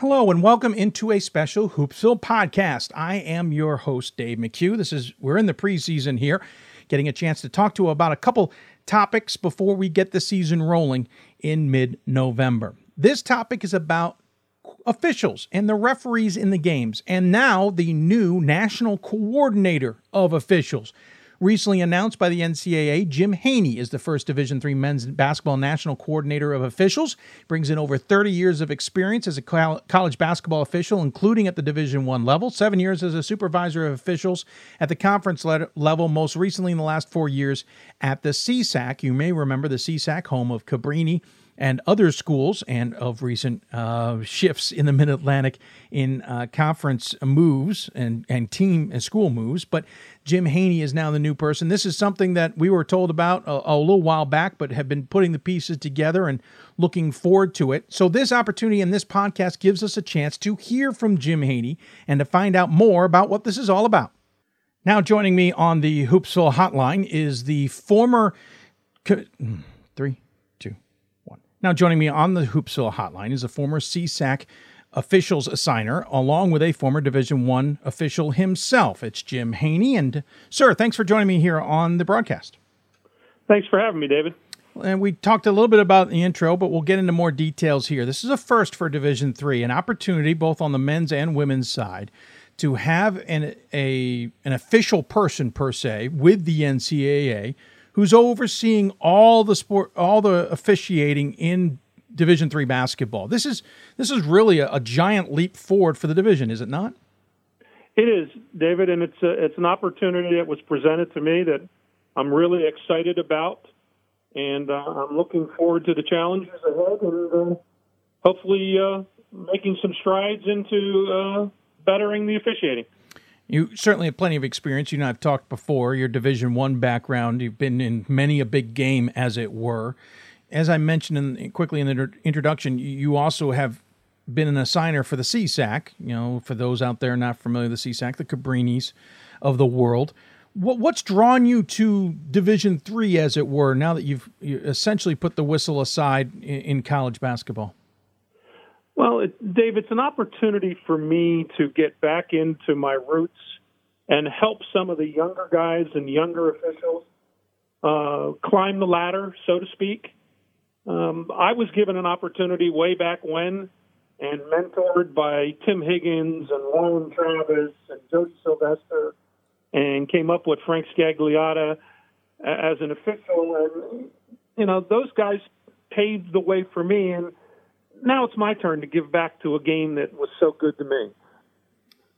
Hello and welcome into a special Hoopsville podcast. I am your host Dave McHugh. This is we're in the preseason here, getting a chance to talk to about a couple topics before we get the season rolling in mid-November. This topic is about officials and the referees in the games, and now the new national coordinator of officials recently announced by the NCAA, Jim Haney is the first Division III men's basketball national coordinator of officials. Brings in over 30 years of experience as a college basketball official, including at the Division One level. Seven years as a supervisor of officials at the conference level. Most recently, in the last four years, at the CSAC. You may remember the CSAC, home of Cabrini and other schools, and of recent uh, shifts in the Mid Atlantic in uh, conference moves and, and team and school moves. But Jim Haney is now the new person. This is something that we were told about a, a little while back, but have been putting the pieces together and looking forward to it. So, this opportunity in this podcast gives us a chance to hear from Jim Haney and to find out more about what this is all about. Now, joining me on the Hoopsville hotline is the former. Co- now, joining me on the Hoopsville hotline is a former CSAC officials assigner, along with a former Division One official himself. It's Jim Haney. And, sir, thanks for joining me here on the broadcast. Thanks for having me, David. And we talked a little bit about the intro, but we'll get into more details here. This is a first for Division Three, an opportunity both on the men's and women's side to have an a an official person per se with the NCAA who's overseeing all the sport, all the officiating in Division three basketball. This is this is really a, a, giant leap forward for the division, is it not? It is, David, and it's a, it's an opportunity that was presented to me that I'm really excited about, and uh, I'm looking forward to the challenges ahead, and uh, hopefully uh, making some strides into uh, bettering the officiating. You certainly have plenty of experience. You know, I've talked before. Your Division One background. You've been in many a big game, as it were. As I mentioned in, quickly in the introduction, you also have been an assigner for the CSAC. You know, for those out there not familiar with the CSAC, the Cabrinis of the world. What, what's drawn you to Division Three, as it were, now that you've you essentially put the whistle aside in, in college basketball? Well, it, Dave, it's an opportunity for me to get back into my roots and help some of the younger guys and younger officials uh, climb the ladder, so to speak. Um, I was given an opportunity way back when and mentored by Tim Higgins and Warren Travis and Jody Sylvester and came up with Frank Scagliotta as an official. And, you know, those guys paved the way for me. And now it's my turn to give back to a game that was so good to me.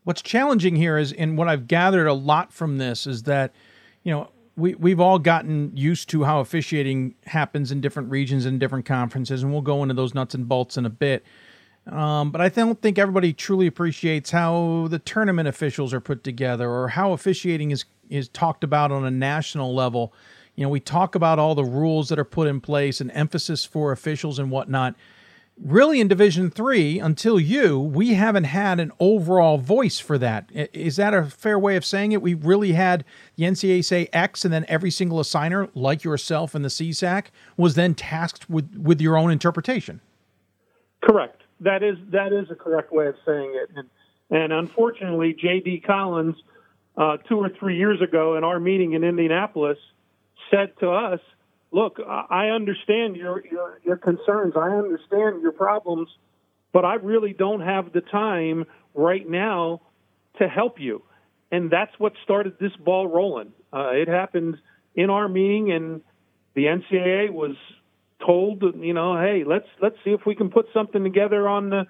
What's challenging here is, and what I've gathered a lot from this is that, you know, we, we've all gotten used to how officiating happens in different regions and different conferences, and we'll go into those nuts and bolts in a bit. Um, but I don't think everybody truly appreciates how the tournament officials are put together or how officiating is, is talked about on a national level. You know, we talk about all the rules that are put in place and emphasis for officials and whatnot really in division three until you we haven't had an overall voice for that. Is that a fair way of saying it? We really had the ncaa say x and then every single assigner like yourself and the csac was then tasked with with your own interpretation. Correct. That is that is a correct way of saying it. And and unfortunately jd collins uh, two or three years ago in our meeting in indianapolis said to us look, I understand your, your, your concerns. I understand your problems, but I really don't have the time right now to help you. And that's what started this ball rolling. Uh, it happened in our meeting, and the NCAA was told, you know, hey, let's let's see if we can put something together on the,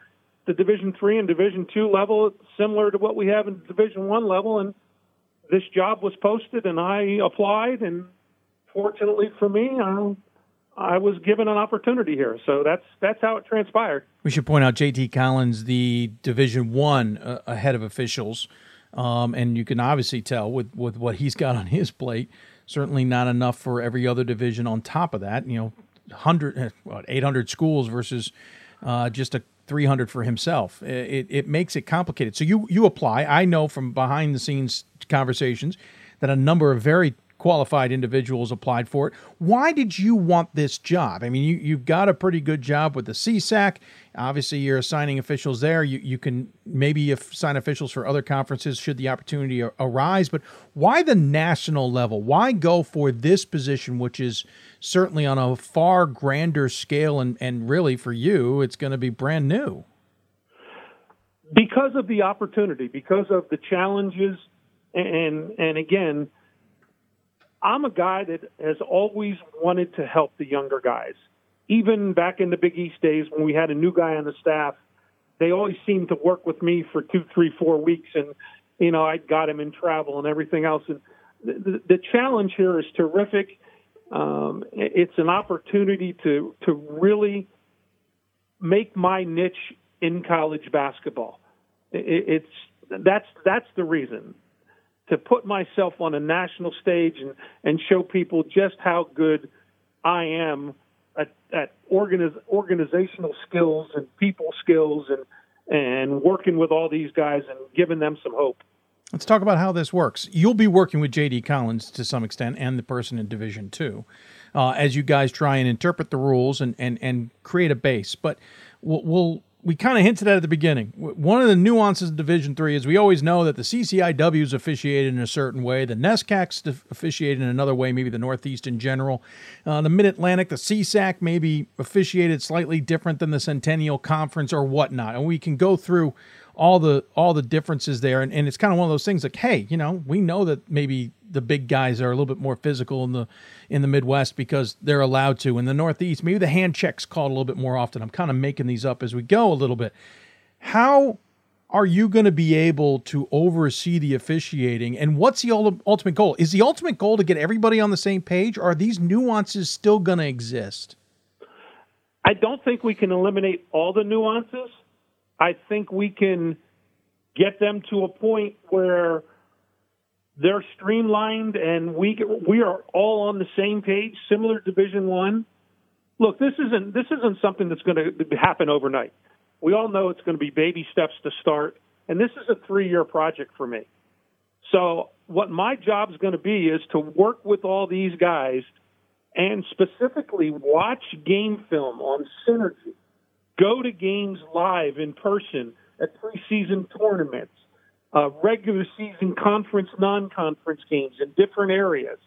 the Division three and Division two level, similar to what we have in Division one level. And this job was posted, and I applied, and fortunately for me, I, I was given an opportunity here. So that's that's how it transpired. We should point out JD Collins, the Division One uh, head of officials, um, and you can obviously tell with with what he's got on his plate. Certainly not enough for every other division on top of that. You know, hundred, eight hundred schools versus uh, just a 300 for himself. It, it makes it complicated. So you you apply. I know from behind the scenes conversations that a number of very qualified individuals applied for it. Why did you want this job? I mean, you, you've got a pretty good job with the CSAC. Obviously, you're assigning officials there. You you can maybe assign officials for other conferences should the opportunity arise. But why the national level? Why go for this position, which is certainly on a far grander scale, and and really for you, it's going to be brand new. Because of the opportunity, because of the challenges, and and again, I'm a guy that has always wanted to help the younger guys even back in the Big East days when we had a new guy on the staff, they always seemed to work with me for two, three, four weeks, and you know I got him in travel and everything else. And the, the challenge here is terrific. Um, it's an opportunity to to really make my niche in college basketball. It, it's that's that's the reason to put myself on a national stage and and show people just how good I am at, at organiz, organizational skills and people skills and and working with all these guys and giving them some hope. Let's talk about how this works. You'll be working with JD Collins to some extent and the person in Division Two uh, as you guys try and interpret the rules and, and, and create a base. But we'll, we'll we kind of hinted at at the beginning. One of the nuances of Division Three is we always know that the CCIW is officiated in a certain way, the NESCAC's officiated in another way, maybe the Northeast in general. Uh, the Mid Atlantic, the CSAC, may be officiated slightly different than the Centennial Conference or whatnot, and we can go through all the all the differences there. And, and it's kind of one of those things like hey you know we know that maybe the big guys are a little bit more physical in the in the midwest because they're allowed to. In the northeast maybe the hand checks called a little bit more often. I'm kind of making these up as we go a little bit. How are you going to be able to oversee the officiating? And what's the ultimate goal? Is the ultimate goal to get everybody on the same page or are these nuances still going to exist? I don't think we can eliminate all the nuances I think we can get them to a point where they're streamlined and we we are all on the same page, similar to Division One. Look, this isn't this isn't something that's going to happen overnight. We all know it's going to be baby steps to start, and this is a three year project for me. So, what my job is going to be is to work with all these guys and specifically watch game film on synergy go to games live in person at preseason tournaments, uh, regular season conference, non-conference games in different areas,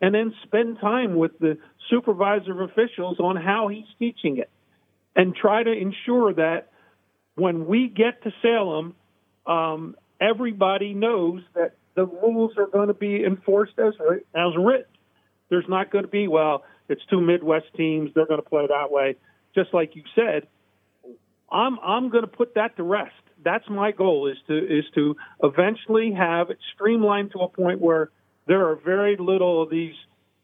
and then spend time with the supervisor of officials on how he's teaching it, and try to ensure that when we get to Salem, um, everybody knows that the rules are going to be enforced as as written. There's not going to be well, it's two Midwest teams, they're going to play that way. Just like you said, I'm I'm going to put that to rest. That's my goal is to is to eventually have it streamlined to a point where there are very little of these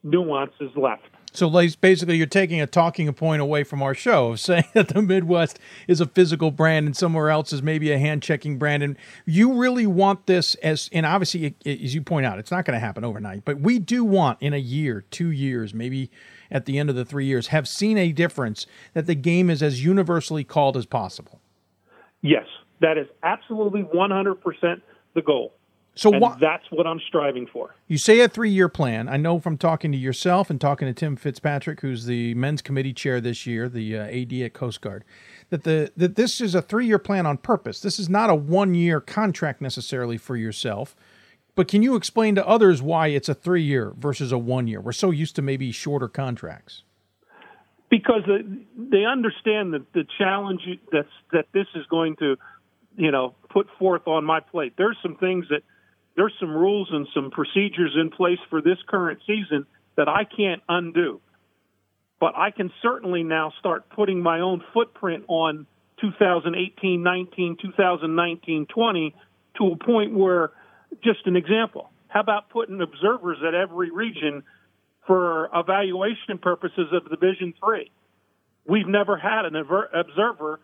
nuances left. So, basically, you're taking a talking point away from our show of saying that the Midwest is a physical brand and somewhere else is maybe a hand checking brand. And you really want this as, and obviously, as you point out, it's not going to happen overnight, but we do want in a year, two years, maybe at the end of the three years, have seen a difference that the game is as universally called as possible. Yes, that is absolutely 100% the goal. So wh- that's what I'm striving for. You say a three-year plan. I know from talking to yourself and talking to Tim Fitzpatrick, who's the men's committee chair this year, the uh, AD at Coast Guard, that the that this is a three-year plan on purpose. This is not a one-year contract necessarily for yourself. But can you explain to others why it's a three-year versus a one-year? We're so used to maybe shorter contracts. Because they understand that the challenge that's that this is going to, you know, put forth on my plate. There's some things that there's some rules and some procedures in place for this current season that I can't undo. But I can certainly now start putting my own footprint on 2018 19, 2019 20 to a point where, just an example, how about putting observers at every region for evaluation purposes of Division Three? We've never had an observer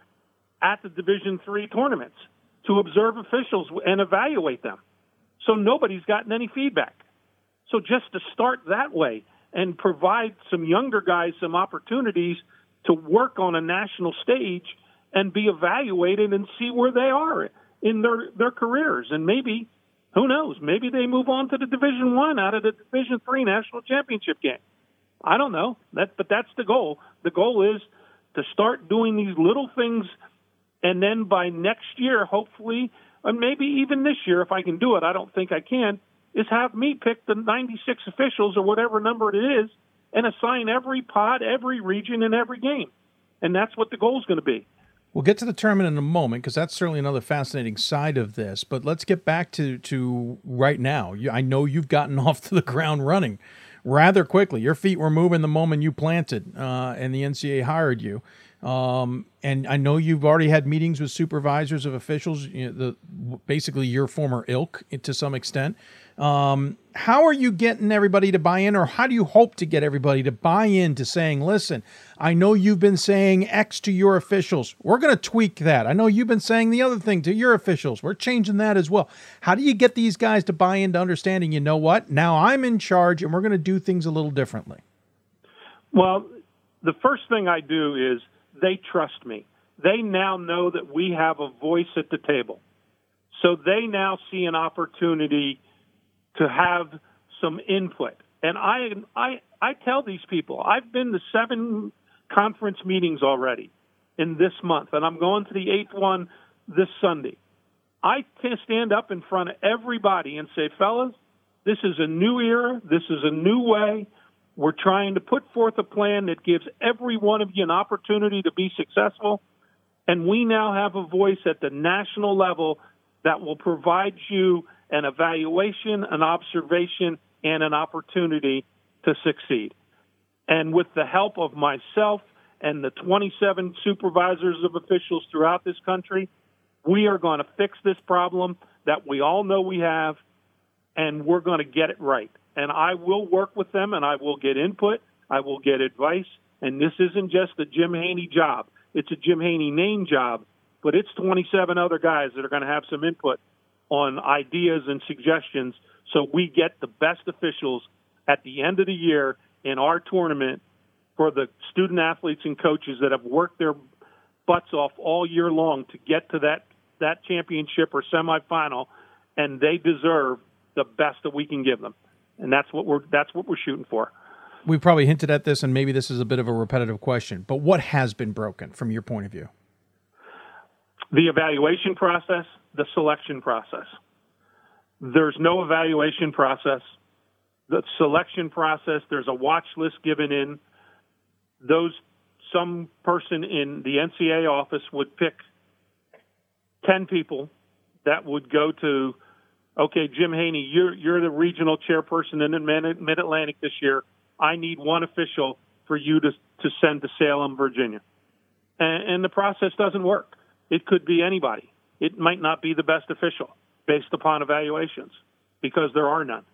at the Division Three tournaments to observe officials and evaluate them. So nobody's gotten any feedback. So just to start that way and provide some younger guys some opportunities to work on a national stage and be evaluated and see where they are in their their careers and maybe who knows maybe they move on to the division 1 out of the division 3 national championship game i don't know that but that's the goal the goal is to start doing these little things, and then by next year, hopefully, and maybe even this year, if I can do it, I don't think I can, is have me pick the 96 officials or whatever number it is and assign every pod, every region, and every game. And that's what the goal is going to be. We'll get to the tournament in a moment because that's certainly another fascinating side of this. But let's get back to to right now. I know you've gotten off to the ground running rather quickly. Your feet were moving the moment you planted, uh, and the NCA hired you. Um, and I know you've already had meetings with supervisors of officials, you know, the basically your former ilk to some extent. Um, how are you getting everybody to buy in, or how do you hope to get everybody to buy in to saying, listen, I know you've been saying X to your officials. We're going to tweak that. I know you've been saying the other thing to your officials. We're changing that as well. How do you get these guys to buy into understanding, you know what? Now I'm in charge and we're going to do things a little differently? Well, the first thing I do is they trust me. They now know that we have a voice at the table. So they now see an opportunity to have some input. And I, I, I tell these people, I've been to seven conference meetings already in this month, and I'm going to the eighth one this Sunday. I can stand up in front of everybody and say, fellas, this is a new era. This is a new way. We're trying to put forth a plan that gives every one of you an opportunity to be successful. And we now have a voice at the national level that will provide you an evaluation, an observation, and an opportunity to succeed. And with the help of myself and the 27 supervisors of officials throughout this country, we are going to fix this problem that we all know we have, and we're going to get it right. And I will work with them and I will get input, I will get advice. And this isn't just a Jim Haney job, it's a Jim Haney name job, but it's 27 other guys that are going to have some input on ideas and suggestions so we get the best officials at the end of the year in our tournament for the student athletes and coaches that have worked their butts off all year long to get to that that championship or semifinal and they deserve the best that we can give them. And that's what we're that's what we're shooting for. We probably hinted at this and maybe this is a bit of a repetitive question but what has been broken from your point of view? The evaluation process the selection process. There's no evaluation process. The selection process, there's a watch list given in. Those some person in the NCA office would pick 10 people that would go to okay, Jim Haney, you're you're the regional chairperson in the Mid Atlantic this year. I need one official for you to to send to Salem, Virginia, and, and the process doesn't work. It could be anybody it might not be the best official based upon evaluations because there are none.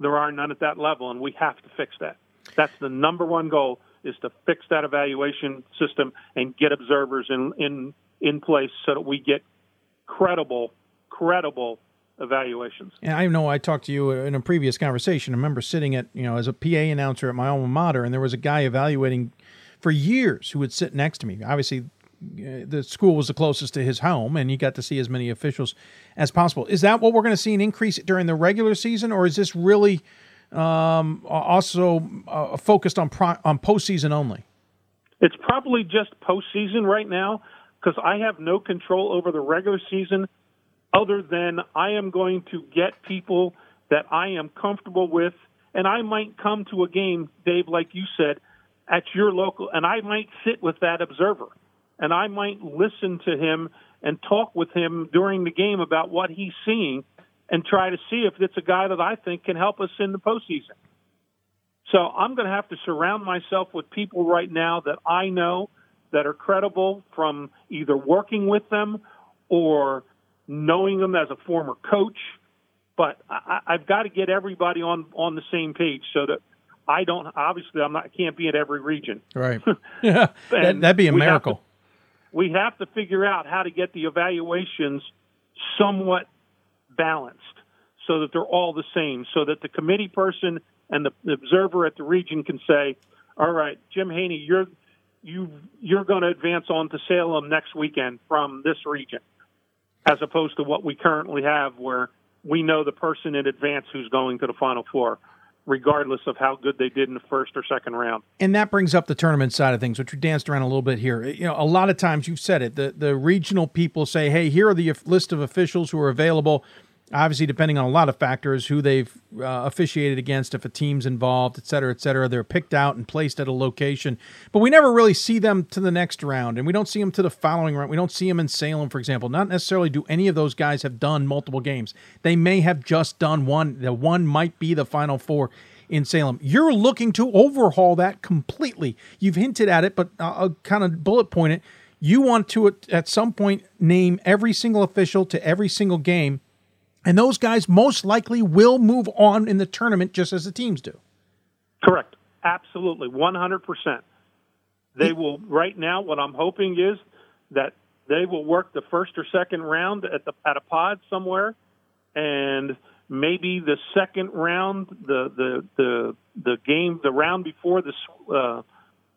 There are none at that level, and we have to fix that. That's the number one goal is to fix that evaluation system and get observers in in in place so that we get credible credible evaluations. And I know I talked to you in a previous conversation. I remember sitting at, you know, as a PA announcer at my alma mater, and there was a guy evaluating for years who would sit next to me. Obviously, the school was the closest to his home, and he got to see as many officials as possible. Is that what we're going to see an increase during the regular season, or is this really um, also uh, focused on pro- on postseason only? It's probably just postseason right now because I have no control over the regular season, other than I am going to get people that I am comfortable with, and I might come to a game, Dave, like you said, at your local, and I might sit with that observer and I might listen to him and talk with him during the game about what he's seeing and try to see if it's a guy that I think can help us in the postseason. So I'm going to have to surround myself with people right now that I know that are credible from either working with them or knowing them as a former coach. But I, I've got to get everybody on on the same page so that I don't. Obviously, I'm not. Can't be in every region. Right. yeah. that, would be a miracle we have to figure out how to get the evaluations somewhat balanced so that they're all the same, so that the committee person and the observer at the region can say, all right, Jim Haney, you're you you're going to advance on to Salem next weekend from this region, as opposed to what we currently have, where we know the person in advance who's going to the Final Four. Regardless of how good they did in the first or second round. And that brings up the tournament side of things, which we danced around a little bit here. You know, a lot of times you've said it. The the regional people say, "Hey, here are the list of officials who are available." Obviously, depending on a lot of factors, who they've uh, officiated against, if a team's involved, et cetera, et cetera, they're picked out and placed at a location. But we never really see them to the next round, and we don't see them to the following round. We don't see them in Salem, for example. Not necessarily do any of those guys have done multiple games. They may have just done one. The one might be the Final Four in Salem. You're looking to overhaul that completely. You've hinted at it, but I'll kind of bullet point it. You want to, at some point, name every single official to every single game and those guys most likely will move on in the tournament just as the teams do. Correct. Absolutely. 100%. They will, right now, what I'm hoping is that they will work the first or second round at the at a pod somewhere, and maybe the second round, the the the the game, the round before the uh,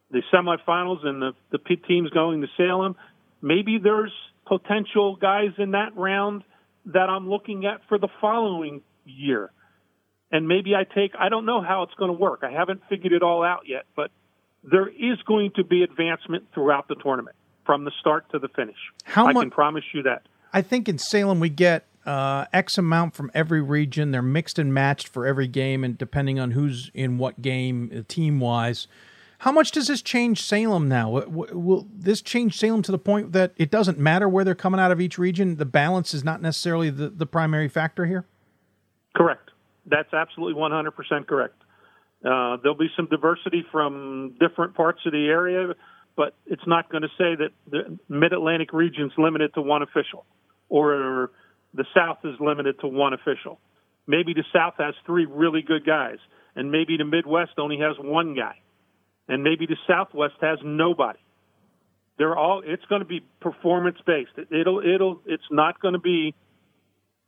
the semifinals and the the teams going to Salem, maybe there's potential guys in that round that I'm looking at for the following year. And maybe I take, I don't know how it's going to work. I haven't figured it all out yet, but there is going to be advancement throughout the tournament from the start to the finish. How I can promise you that. I think in Salem we get uh, X amount from every region. They're mixed and matched for every game, and depending on who's in what game, uh, team wise. How much does this change Salem now? Will this change Salem to the point that it doesn't matter where they're coming out of each region? The balance is not necessarily the, the primary factor here? Correct. That's absolutely 100% correct. Uh, there'll be some diversity from different parts of the area, but it's not going to say that the Mid Atlantic region is limited to one official or the South is limited to one official. Maybe the South has three really good guys, and maybe the Midwest only has one guy and maybe the Southwest has nobody. They're all. It's going to be performance based. It, it'll. It'll. It's not going to be.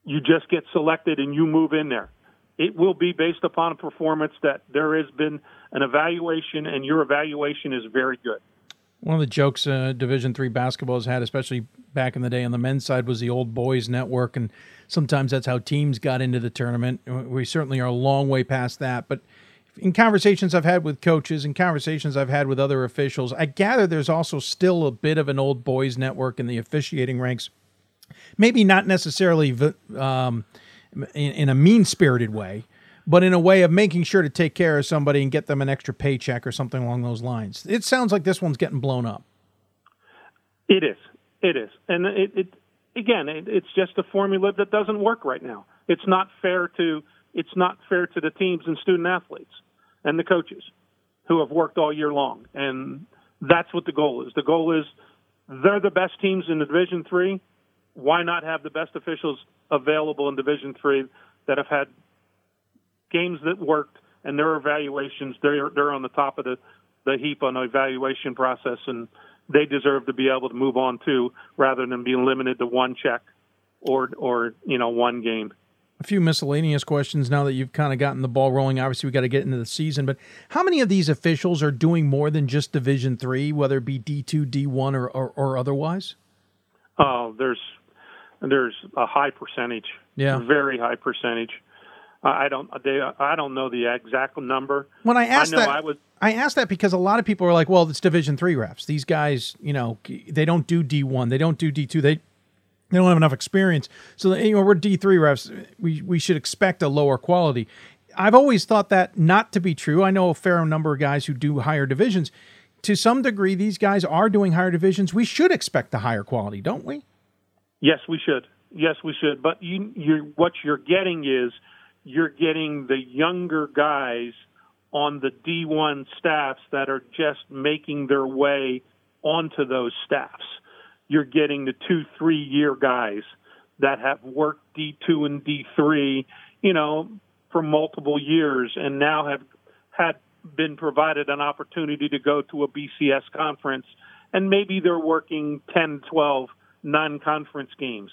You just get selected and you move in there. It will be based upon a performance that there has been an evaluation, and your evaluation is very good. One of the jokes uh, Division three basketball has had, especially back in the day on the men's side, was the old boys network, and sometimes that's how teams got into the tournament. We certainly are a long way past that, but in conversations I've had with coaches and conversations I've had with other officials, I gather there's also still a bit of an old boys network in the officiating ranks. Maybe not necessarily um, in, in, a mean spirited way, but in a way of making sure to take care of somebody and get them an extra paycheck or something along those lines. It sounds like this one's getting blown up. It is. It is. And it, it again, it, it's just a formula that doesn't work right now. It's not fair to it's not fair to the teams and student athletes and the coaches who have worked all year long. And that's what the goal is. The goal is they're the best teams in Division Three. Why not have the best officials available in Division Three that have had games that worked and their evaluations they're they're on the top of the the heap on the evaluation process and they deserve to be able to move on too rather than being limited to one check or or you know one game a few miscellaneous questions now that you've kind of gotten the ball rolling. Obviously, we got to get into the season, but how many of these officials are doing more than just Division Three, whether it be D two, D one, or, or, or otherwise? Oh, there's there's a high percentage. Yeah, very high percentage. I don't they, I don't know the exact number. When I asked I that, I, was, I asked that because a lot of people are like, "Well, it's Division three refs. These guys, you know, they don't do D one, they don't do D two. They they don't have enough experience. So you know, we're D three refs. We we should expect a lower quality. I've always thought that not to be true. I know a fair number of guys who do higher divisions. To some degree, these guys are doing higher divisions. We should expect the higher quality, don't we? Yes, we should. Yes, we should. But you, you're, what you're getting is you're getting the younger guys on the D1 staffs that are just making their way onto those staffs you're getting the two, three year guys that have worked D2 and D3, you know, for multiple years and now have had been provided an opportunity to go to a BCS conference and maybe they're working 10, 12 non conference games,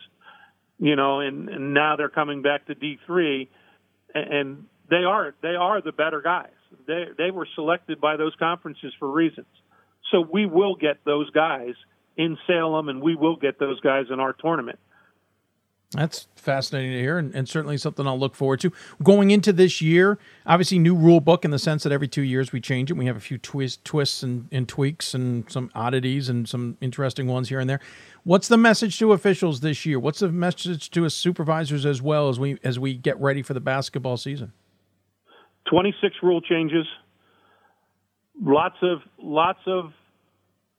you know, and, and now they're coming back to D3 and they are, they are the better guys. They, they were selected by those conferences for reasons. So we will get those guys in Salem, and we will get those guys in our tournament. That's fascinating to hear, and, and, certainly something I'll look forward to. Going into this year, obviously, new rule book in the sense that every two years we change it. We have a few twist, twists and, and tweaks and some oddities and some interesting ones here and there. What's the message to officials this year? What's the message to us supervisors as well as we as we get ready for the basketball season? Twenty six rule changes. Lots of lots of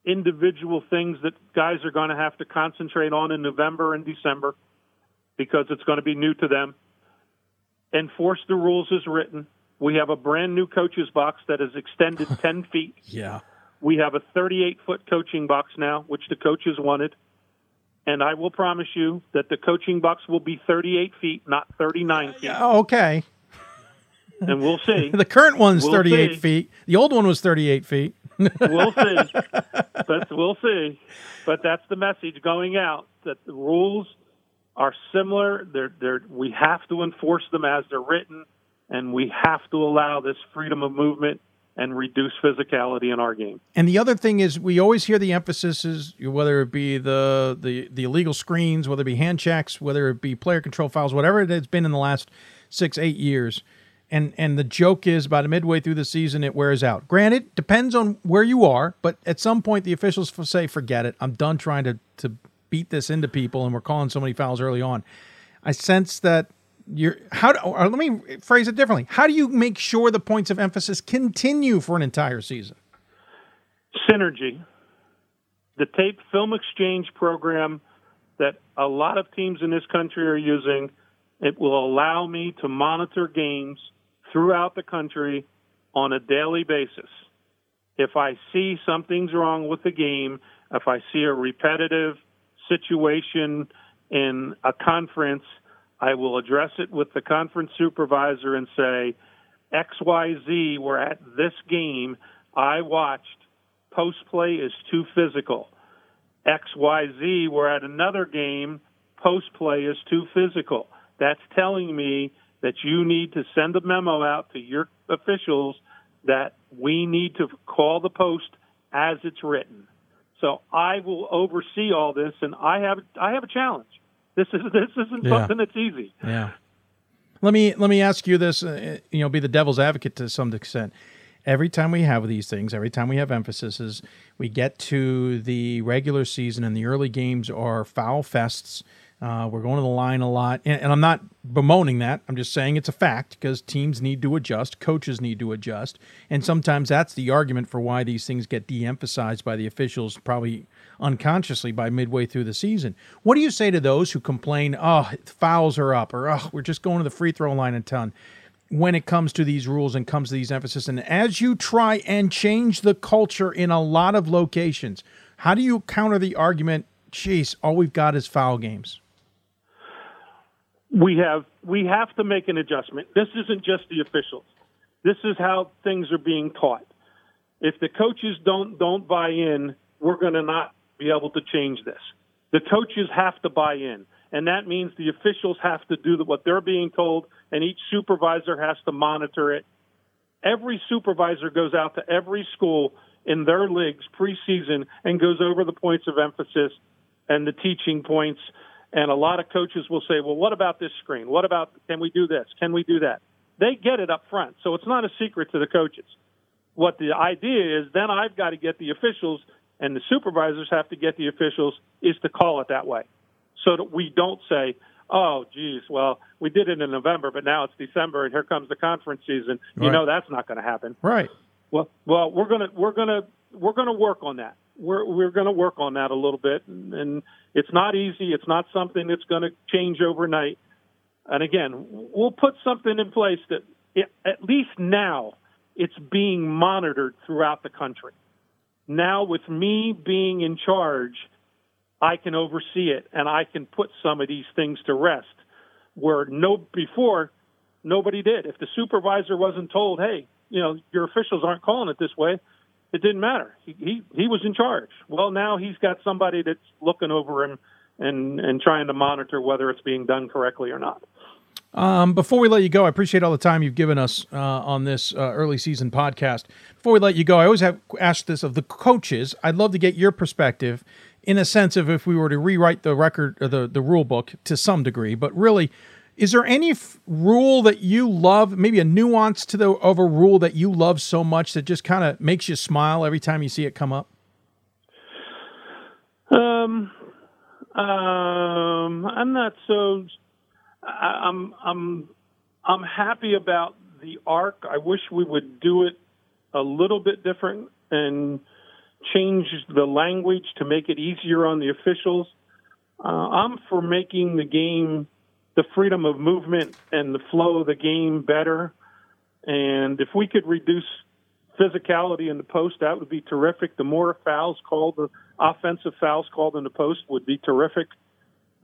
individual things that guys are going to have to concentrate on in November and December because it's going to be new to them. Enforce the rules as written. We have a brand new coaches box that is extended 10 feet. Yeah. We have a 38 foot coaching box now, which the coaches wanted. And I will promise you that the coaching box will be 38 feet, not 39 feet. okay. And we'll see. the current one's we'll 38 see. feet. The old one was 38 feet. we'll see. But we'll see. But that's the message going out that the rules are similar. They're, they're, we have to enforce them as they're written, and we have to allow this freedom of movement and reduce physicality in our game. And the other thing is, we always hear the emphasis is whether it be the the the illegal screens, whether it be hand checks, whether it be player control fouls, whatever it has been in the last six eight years and and the joke is about midway through the season it wears out. Granted, depends on where you are, but at some point the officials say, "Forget it. I'm done trying to to beat this into people, and we're calling so many fouls early on." I sense that you're how do, let me phrase it differently. How do you make sure the points of emphasis continue for an entire season? Synergy. The tape film exchange program that a lot of teams in this country are using, it will allow me to monitor games throughout the country on a daily basis. If I see something's wrong with the game, if I see a repetitive situation in a conference, I will address it with the conference supervisor and say, XYZ, we're at this game. I watched. Post play is too physical. XYZ, we're at another game. Post play is too physical. That's telling me that you need to send a memo out to your officials that we need to call the post as it's written. So I will oversee all this, and I have I have a challenge. This is this isn't yeah. something that's easy. Yeah. Let me let me ask you this. Uh, you know, be the devil's advocate to some extent. Every time we have these things, every time we have emphases, we get to the regular season, and the early games are foul fests uh, we're going to the line a lot, and, and, I'm not bemoaning that. I'm just saying it's a fact because teams need to adjust, coaches need to adjust, and sometimes that's the argument for why these things get de-emphasized by the officials, probably unconsciously by midway through the season. What do you say to those who complain, "Oh, fouls are up," or "Oh, we're just going to the free throw line a ton"? When it comes to these rules and comes to these emphasis, and as you try and change the culture in a lot of locations, how do you counter the argument? Geez, all we've got is foul games we have we have to make an adjustment. This isn't just the officials. This is how things are being taught. If the coaches don't don't buy in, we're going to not be able to change this. The coaches have to buy in, and that means the officials have to do what they're being told, and each supervisor has to monitor it. Every supervisor goes out to every school in their leagues preseason and goes over the points of emphasis and the teaching points and a lot of coaches will say, well, what about this screen? What about, can we do this? Can we do that? They get it up front. So it's not a secret to the coaches. What the idea is, then I've got to get the officials and the supervisors have to get the officials is to call it that way so that we don't say, oh, geez, well, we did it in November, but now it's December and here comes the conference season. You right. know, that's not going to happen. Right. Well, well, we're going to, we're going to, we're going to work on that we're we're going to work on that a little bit, and, and it's not easy. It's not something that's going to change overnight. And again, we'll put something in place that it, at least now it's being monitored throughout the country. Now, with me being in charge, I can oversee it and I can put some of these things to rest. Where no before nobody did. If the supervisor wasn't told, "Hey, you know, your officials aren't calling it this way," it didn't matter. He, he he was in charge. Well, now he's got somebody that's looking over him and and trying to monitor whether it's being done correctly or not. Um, before we let you go, I appreciate all the time you've given us uh, on this uh, early season podcast. Before we let you go, I always have asked this of the coaches. I'd love to get your perspective in a sense of if we were to rewrite the record or the the rule book to some degree, but really is there any f- rule that you love, maybe a nuance to the of a rule that you love so much that just kind of makes you smile every time you see it come up? Um, um, I'm not so. I, I'm I'm I'm happy about the arc. I wish we would do it a little bit different and change the language to make it easier on the officials. Uh, I'm for making the game, the freedom of movement and the flow of the game better. And if we could reduce physicality in the post, that would be terrific. The more fouls called, the offensive fouls called in the post would be terrific.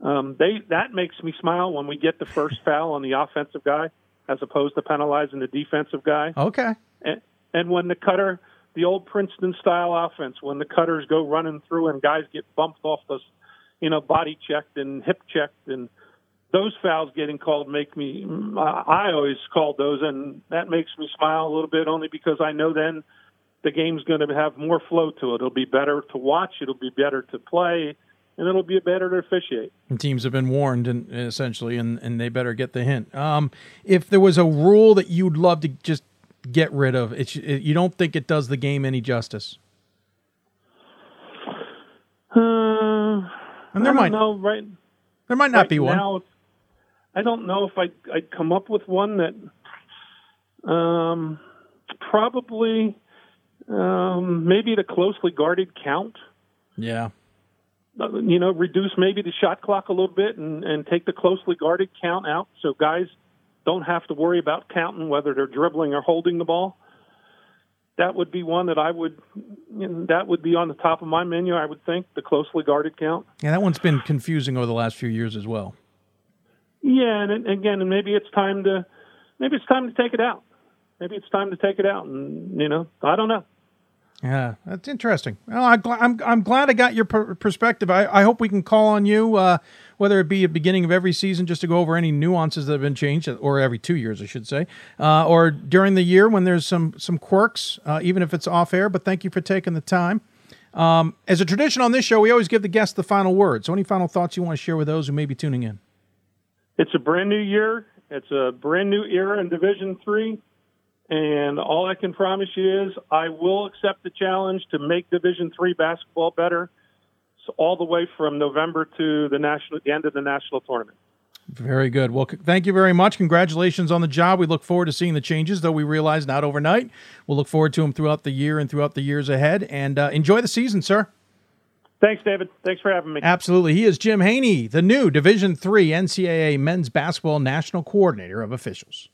Um, they that makes me smile when we get the first foul on the offensive guy, as opposed to penalizing the defensive guy. Okay. And, and when the cutter, the old Princeton style offense, when the cutters go running through and guys get bumped off the, you know, body checked and hip checked and those fouls getting called make me I always called those and that makes me smile a little bit only because I know then the game's going to have more flow to it. It'll be better to watch, it'll be better to play, and it'll be better to officiate. And teams have been warned and essentially and and they better get the hint. Um if there was a rule that you'd love to just get rid of, it, it you don't think it does the game any justice? Uh, and there might know right there might not right be one. Now, I don't know if I I'd come up with one that um, probably um, maybe the closely guarded count. Yeah. Uh, You know, reduce maybe the shot clock a little bit and, and take the closely guarded count out so guys don't have to worry about counting whether they're dribbling or holding the ball. That would be one that I would, you know, that would be on the top of my menu. I would think the closely guarded count. Yeah, that one's been confusing over the last few years as well. Yeah, and again, and maybe it's time to, maybe it's time to take it out. Maybe it's time to take it out, and you know, I don't know. Yeah, that's interesting. Well, I, I'm I'm glad I got your per- perspective. I, I hope we can call on you, uh, whether it be at beginning of every season, just to go over any nuances that have been changed, or every two years, I should say, uh, or during the year when there's some some quirks, uh, even if it's off air. But thank you for taking the time. Um, as a tradition on this show, we always give the guests the final word. So, any final thoughts you want to share with those who may be tuning in? It's a brand new year. It's a brand new era in Division Three, and all I can promise you is I will accept the challenge to make Division Three basketball better, so all the way from November to the national, the end of the national tournament. Very good. Well, thank you very much. Congratulations on the job. We look forward to seeing the changes, though we realize not overnight. We'll look forward to them throughout the year and throughout the years ahead. And uh, enjoy the season, sir. Thanks, David. Thanks for having me. Absolutely. He is Jim Haney, the new Division Three NCAA Men's Basketball National Coordinator of Officials.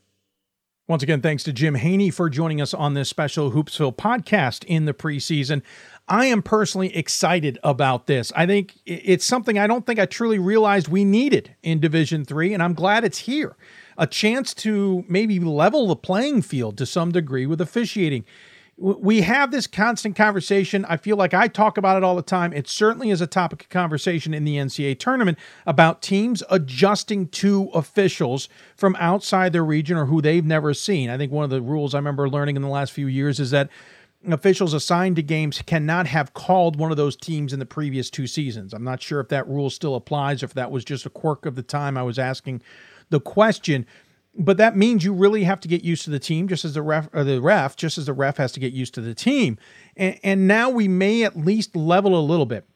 Once again, thanks to Jim Haney for joining us on this special Hoopsville podcast in the preseason. I am personally excited about this. I think it's something I don't think I truly realized we needed in Division Three, and I'm glad it's here. A chance to maybe level the playing field to some degree with officiating we have this constant conversation. I feel like I talk about it all the time. It certainly is a topic of conversation in the NCAA tournament about teams adjusting to officials from outside their region or who they've never seen. I think one of the rules I remember learning in the last few years is that officials assigned to games cannot have called one of those teams in the previous two seasons. I'm not sure if that rule still applies, or if that was just a quirk of the time I was asking the question but that means you really have to get used to the team just as the ref or the ref just as the ref has to get used to the team. And, and now we may at least level a little bit.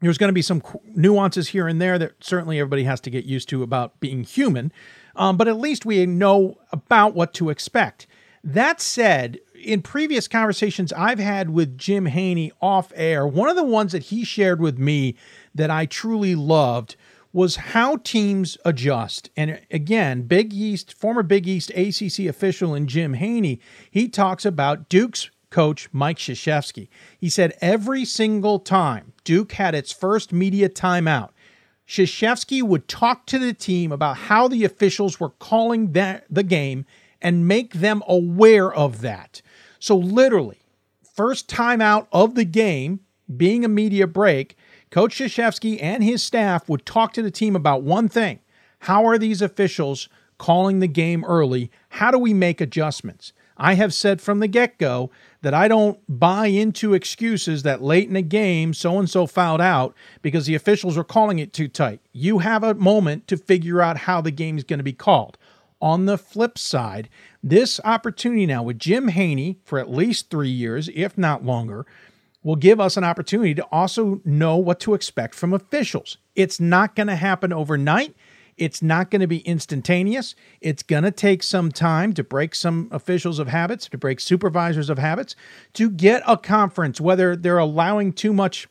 There's going to be some nuances here and there that certainly everybody has to get used to about being human um, but at least we know about what to expect. That said in previous conversations i've had with jim haney off air one of the ones that he shared with me that i truly loved was how teams adjust. And again, Big East, former Big East ACC official and Jim Haney, he talks about Duke's coach Mike Krzyzewski. He said every single time Duke had its first media timeout, Krzyzewski would talk to the team about how the officials were calling that, the game and make them aware of that. So literally, first timeout of the game, being a media break, Coach Krzyzewski and his staff would talk to the team about one thing how are these officials calling the game early? How do we make adjustments? I have said from the get go that I don't buy into excuses that late in a game so and so fouled out because the officials are calling it too tight. You have a moment to figure out how the game is going to be called. On the flip side, this opportunity now with Jim Haney for at least three years, if not longer, will give us an opportunity to also know what to expect from officials. It's not going to happen overnight. It's not going to be instantaneous. It's going to take some time to break some officials of habits, to break supervisors of habits, to get a conference, whether they're allowing too much,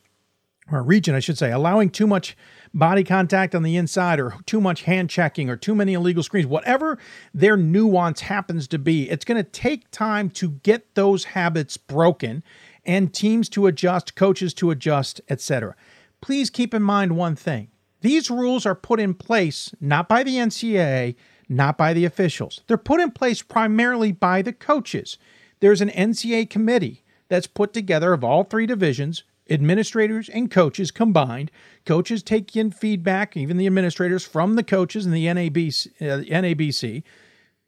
or region, I should say, allowing too much body contact on the inside or too much hand checking or too many illegal screens, whatever their nuance happens to be, it's going to take time to get those habits broken and teams to adjust, coaches to adjust, etc. Please keep in mind one thing these rules are put in place not by the NCAA, not by the officials. They're put in place primarily by the coaches. There's an NCAA committee that's put together of all three divisions, administrators and coaches combined. Coaches take in feedback, even the administrators, from the coaches and the NABC. Uh, NABC.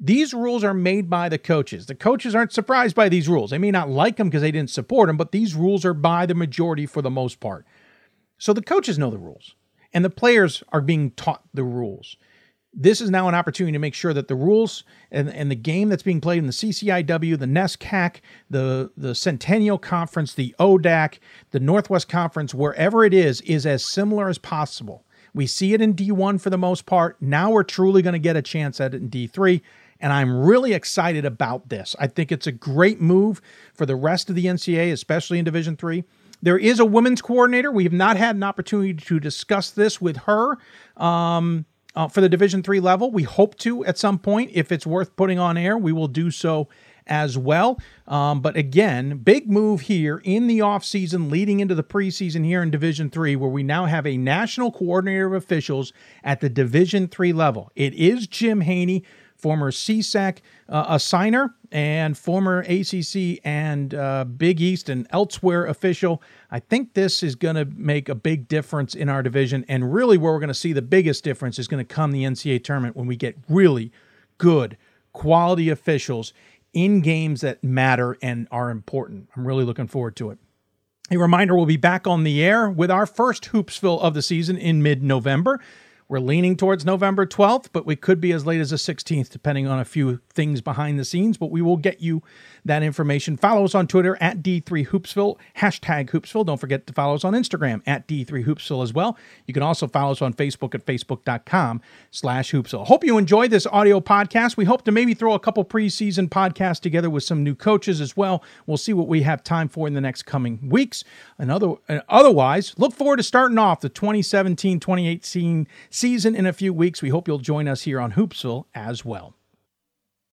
These rules are made by the coaches. The coaches aren't surprised by these rules. They may not like them because they didn't support them, but these rules are by the majority for the most part. So the coaches know the rules and the players are being taught the rules. This is now an opportunity to make sure that the rules and, and the game that's being played in the CCIW, the NESCAC, the, the Centennial Conference, the ODAC, the Northwest Conference, wherever it is, is as similar as possible. We see it in D1 for the most part. Now we're truly going to get a chance at it in D3 and I'm really excited about this. I think it's a great move for the rest of the NCAA, especially in Division 3. There is a women's coordinator. We have not had an opportunity to discuss this with her um, uh, for the Division three level. We hope to at some point. If it's worth putting on air, we will do so as well. Um, but again, big move here in the offseason leading into the preseason here in Division 3 where we now have a national coordinator of officials at the Division 3 level. It is Jim Haney former CSAC uh, assigner and former ACC and uh, Big East and elsewhere official. I think this is going to make a big difference in our division. And really, where we're going to see the biggest difference is going to come the NCAA tournament when we get really good quality officials in games that matter and are important. I'm really looking forward to it. A reminder we'll be back on the air with our first Hoopsville of the season in mid November. We're leaning towards November 12th, but we could be as late as the 16th, depending on a few things behind the scenes. But we will get you that information. Follow us on Twitter at D3Hoopsville, hashtag Hoopsville. Don't forget to follow us on Instagram at D3Hoopsville as well. You can also follow us on Facebook at facebook.com slash Hoopsville. Hope you enjoyed this audio podcast. We hope to maybe throw a couple preseason podcasts together with some new coaches as well. We'll see what we have time for in the next coming weeks. And other, uh, otherwise, look forward to starting off the 2017 2018 season in a few weeks. We hope you'll join us here on Hoopsville as well.